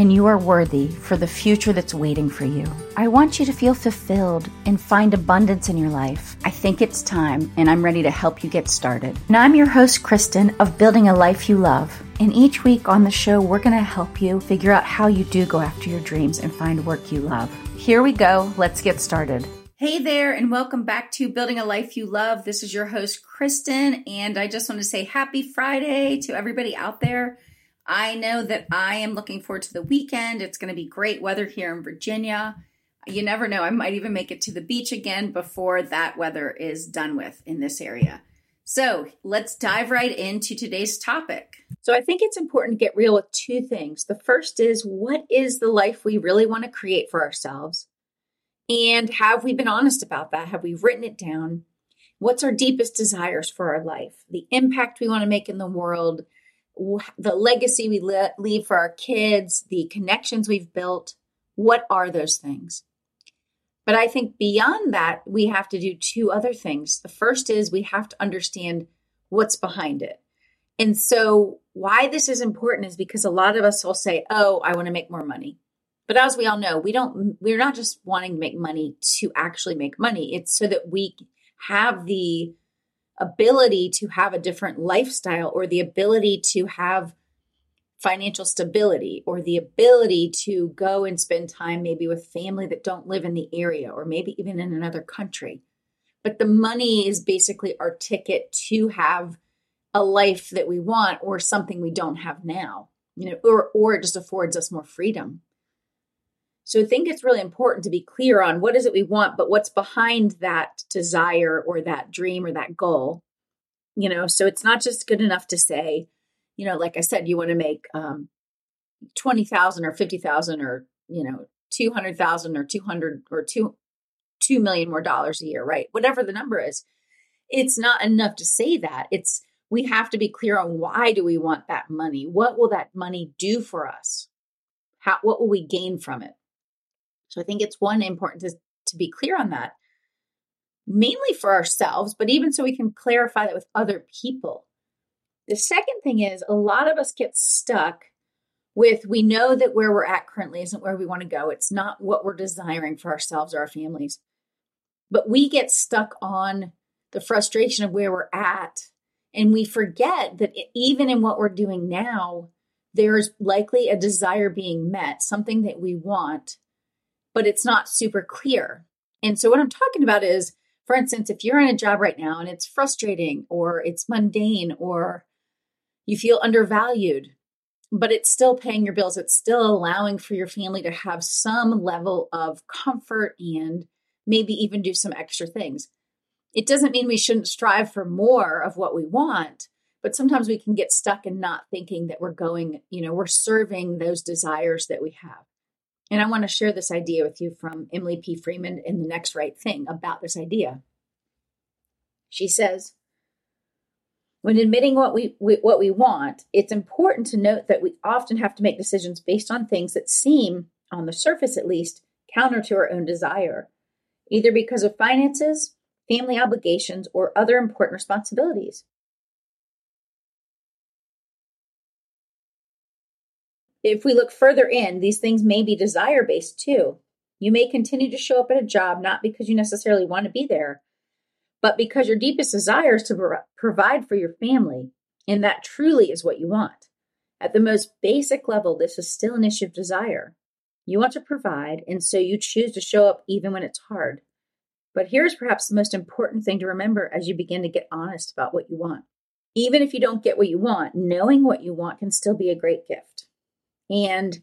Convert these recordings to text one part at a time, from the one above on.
and you are worthy for the future that's waiting for you. I want you to feel fulfilled and find abundance in your life. I think it's time, and I'm ready to help you get started. And I'm your host, Kristen, of Building a Life You Love. And each week on the show, we're going to help you figure out how you do go after your dreams and find work you love. Here we go. Let's get started. Hey there, and welcome back to Building a Life You Love. This is your host, Kristen, and I just want to say happy Friday to everybody out there. I know that I am looking forward to the weekend. It's going to be great weather here in Virginia. You never know, I might even make it to the beach again before that weather is done with in this area. So let's dive right into today's topic. So, I think it's important to get real with two things. The first is what is the life we really want to create for ourselves? And have we been honest about that? Have we written it down? What's our deepest desires for our life? The impact we want to make in the world, the legacy we leave for our kids, the connections we've built. What are those things? But I think beyond that, we have to do two other things. The first is we have to understand what's behind it. And so, why this is important is because a lot of us will say, Oh, I want to make more money. But as we all know, we don't, we're not just wanting to make money to actually make money. It's so that we have the ability to have a different lifestyle or the ability to have financial stability or the ability to go and spend time maybe with family that don't live in the area or maybe even in another country. But the money is basically our ticket to have a life that we want or something we don't have now, you know, or or it just affords us more freedom. So I think it's really important to be clear on what is it we want, but what's behind that desire or that dream or that goal. You know, so it's not just good enough to say, you know, like I said, you want to make um, 20,000 or 50,000 or, you know, 200,000 or 200 or 2 2 million more dollars a year, right? Whatever the number is. It's not enough to say that. It's we have to be clear on why do we want that money? What will that money do for us? How what will we gain from it? So I think it's one important to, to be clear on that, mainly for ourselves, but even so we can clarify that with other people. The second thing is a lot of us get stuck with we know that where we're at currently isn't where we want to go. It's not what we're desiring for ourselves or our families. But we get stuck on the frustration of where we're at. And we forget that even in what we're doing now, there's likely a desire being met, something that we want but it's not super clear. And so, what I'm talking about is, for instance, if you're in a job right now and it's frustrating or it's mundane or you feel undervalued, but it's still paying your bills, it's still allowing for your family to have some level of comfort and maybe even do some extra things. It doesn't mean we shouldn't strive for more of what we want, but sometimes we can get stuck in not thinking that we're going, you know, we're serving those desires that we have. And I want to share this idea with you from Emily P. Freeman in The Next Right Thing about this idea. She says, when admitting what we, we, what we want, it's important to note that we often have to make decisions based on things that seem, on the surface at least, counter to our own desire, either because of finances, family obligations, or other important responsibilities. If we look further in, these things may be desire based too. You may continue to show up at a job not because you necessarily want to be there, but because your deepest desire is to pro- provide for your family, and that truly is what you want. At the most basic level, this is still an issue of desire. You want to provide, and so you choose to show up even when it's hard. But here's perhaps the most important thing to remember as you begin to get honest about what you want. Even if you don't get what you want, knowing what you want can still be a great gift. And,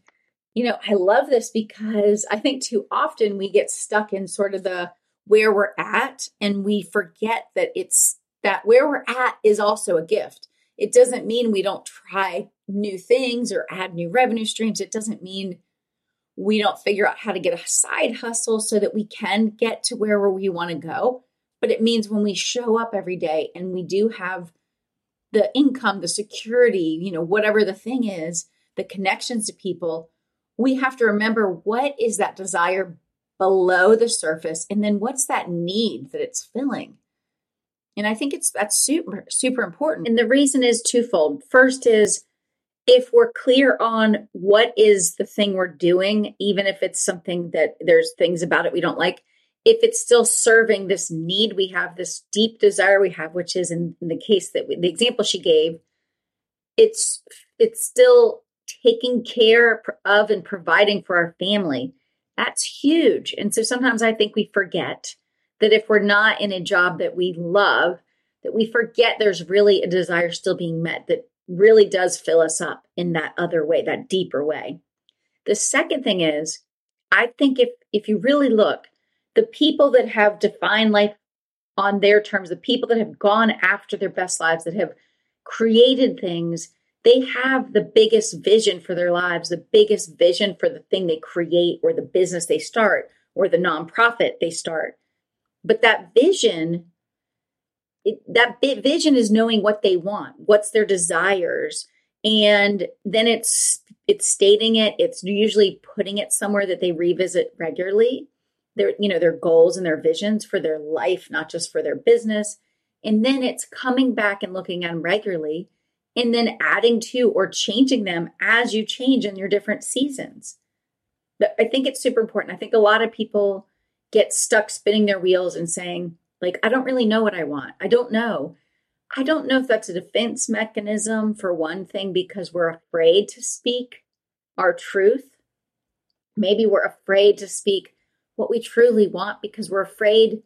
you know, I love this because I think too often we get stuck in sort of the where we're at and we forget that it's that where we're at is also a gift. It doesn't mean we don't try new things or add new revenue streams. It doesn't mean we don't figure out how to get a side hustle so that we can get to where we want to go. But it means when we show up every day and we do have the income, the security, you know, whatever the thing is, the connections to people, we have to remember what is that desire below the surface and then what's that need that it's filling. And I think it's that's super super important. And the reason is twofold. First is if we're clear on what is the thing we're doing, even if it's something that there's things about it we don't like, if it's still serving this need we have, this deep desire we have, which is in, in the case that we, the example she gave, it's it's still taking care of and providing for our family. That's huge. And so sometimes I think we forget that if we're not in a job that we love, that we forget there's really a desire still being met that really does fill us up in that other way, that deeper way. The second thing is, I think if if you really look, the people that have defined life on their terms, the people that have gone after their best lives, that have created things, they have the biggest vision for their lives, the biggest vision for the thing they create or the business they start or the nonprofit they start. But that vision, it, that vision is knowing what they want, what's their desires, and then it's it's stating it. It's usually putting it somewhere that they revisit regularly their you know their goals and their visions for their life not just for their business and then it's coming back and looking at them regularly and then adding to or changing them as you change in your different seasons. I think it's super important. I think a lot of people get stuck spinning their wheels and saying like i don't really know what i want. I don't know. I don't know if that's a defense mechanism for one thing because we're afraid to speak our truth. Maybe we're afraid to speak what we truly want because we're afraid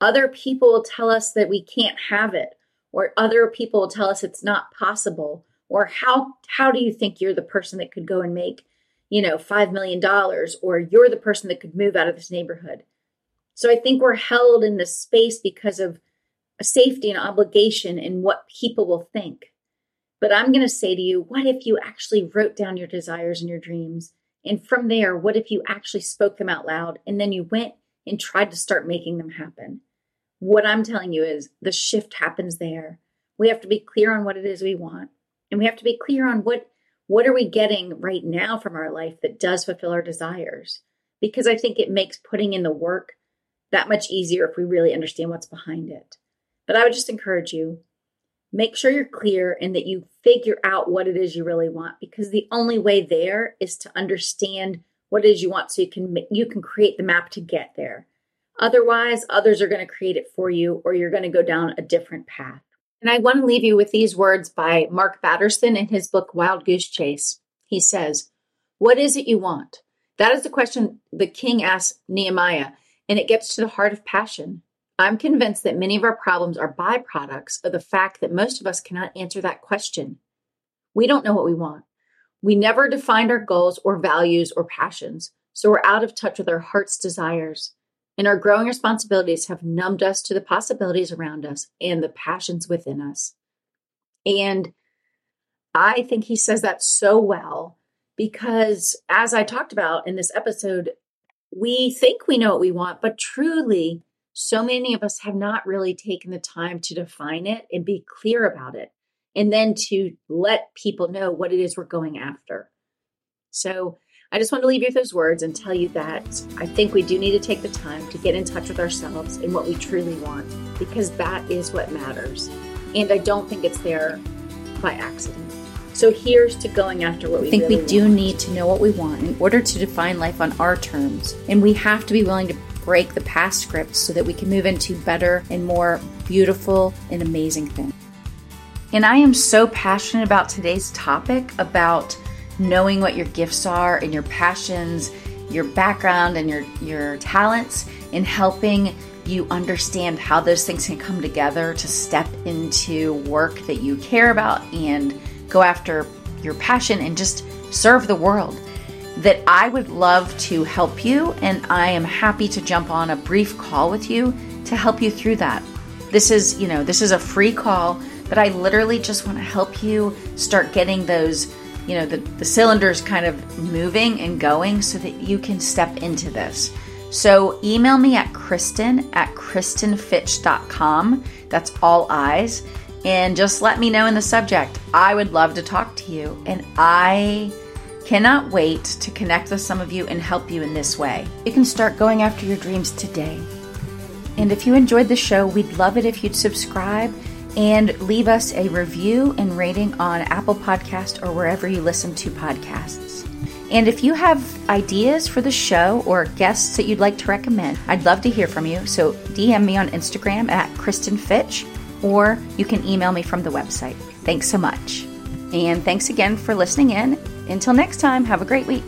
other people will tell us that we can't have it or other people will tell us it's not possible or how how do you think you're the person that could go and make you know 5 million dollars or you're the person that could move out of this neighborhood? So i think we're held in this space because of a safety and obligation and what people will think. But i'm going to say to you what if you actually wrote down your desires and your dreams? And from there, what if you actually spoke them out loud and then you went and tried to start making them happen? What I'm telling you is the shift happens there. We have to be clear on what it is we want. And we have to be clear on what what are we getting right now from our life that does fulfill our desires? Because I think it makes putting in the work that much easier if we really understand what's behind it. But I would just encourage you make sure you're clear and that you figure out what it is you really want because the only way there is to understand what it is you want so you can you can create the map to get there otherwise others are going to create it for you or you're going to go down a different path and i want to leave you with these words by mark batterson in his book wild goose chase he says what is it you want that is the question the king asked nehemiah and it gets to the heart of passion I'm convinced that many of our problems are byproducts of the fact that most of us cannot answer that question. We don't know what we want. We never defined our goals or values or passions, so we're out of touch with our heart's desires. And our growing responsibilities have numbed us to the possibilities around us and the passions within us. And I think he says that so well because, as I talked about in this episode, we think we know what we want, but truly, so many of us have not really taken the time to define it and be clear about it, and then to let people know what it is we're going after. So, I just want to leave you with those words and tell you that I think we do need to take the time to get in touch with ourselves and what we truly want, because that is what matters. And I don't think it's there by accident. So here's to going after what we I think really we do want. need to know what we want in order to define life on our terms. And we have to be willing to break the past scripts so that we can move into better and more beautiful and amazing things. And I am so passionate about today's topic about knowing what your gifts are and your passions, your background and your your talents in helping you understand how those things can come together to step into work that you care about and go after your passion and just serve the world that I would love to help you, and I am happy to jump on a brief call with you to help you through that. This is, you know, this is a free call, but I literally just want to help you start getting those, you know, the, the cylinders kind of moving and going so that you can step into this. So email me at Kristen at KristenFitch.com. That's all eyes. and just let me know in the subject. I would love to talk to you, and I cannot wait to connect with some of you and help you in this way. You can start going after your dreams today. And if you enjoyed the show, we'd love it if you'd subscribe and leave us a review and rating on Apple Podcast or wherever you listen to podcasts. And if you have ideas for the show or guests that you'd like to recommend, I'd love to hear from you. So DM me on Instagram at Kristen Fitch or you can email me from the website. Thanks so much. And thanks again for listening in. Until next time, have a great week.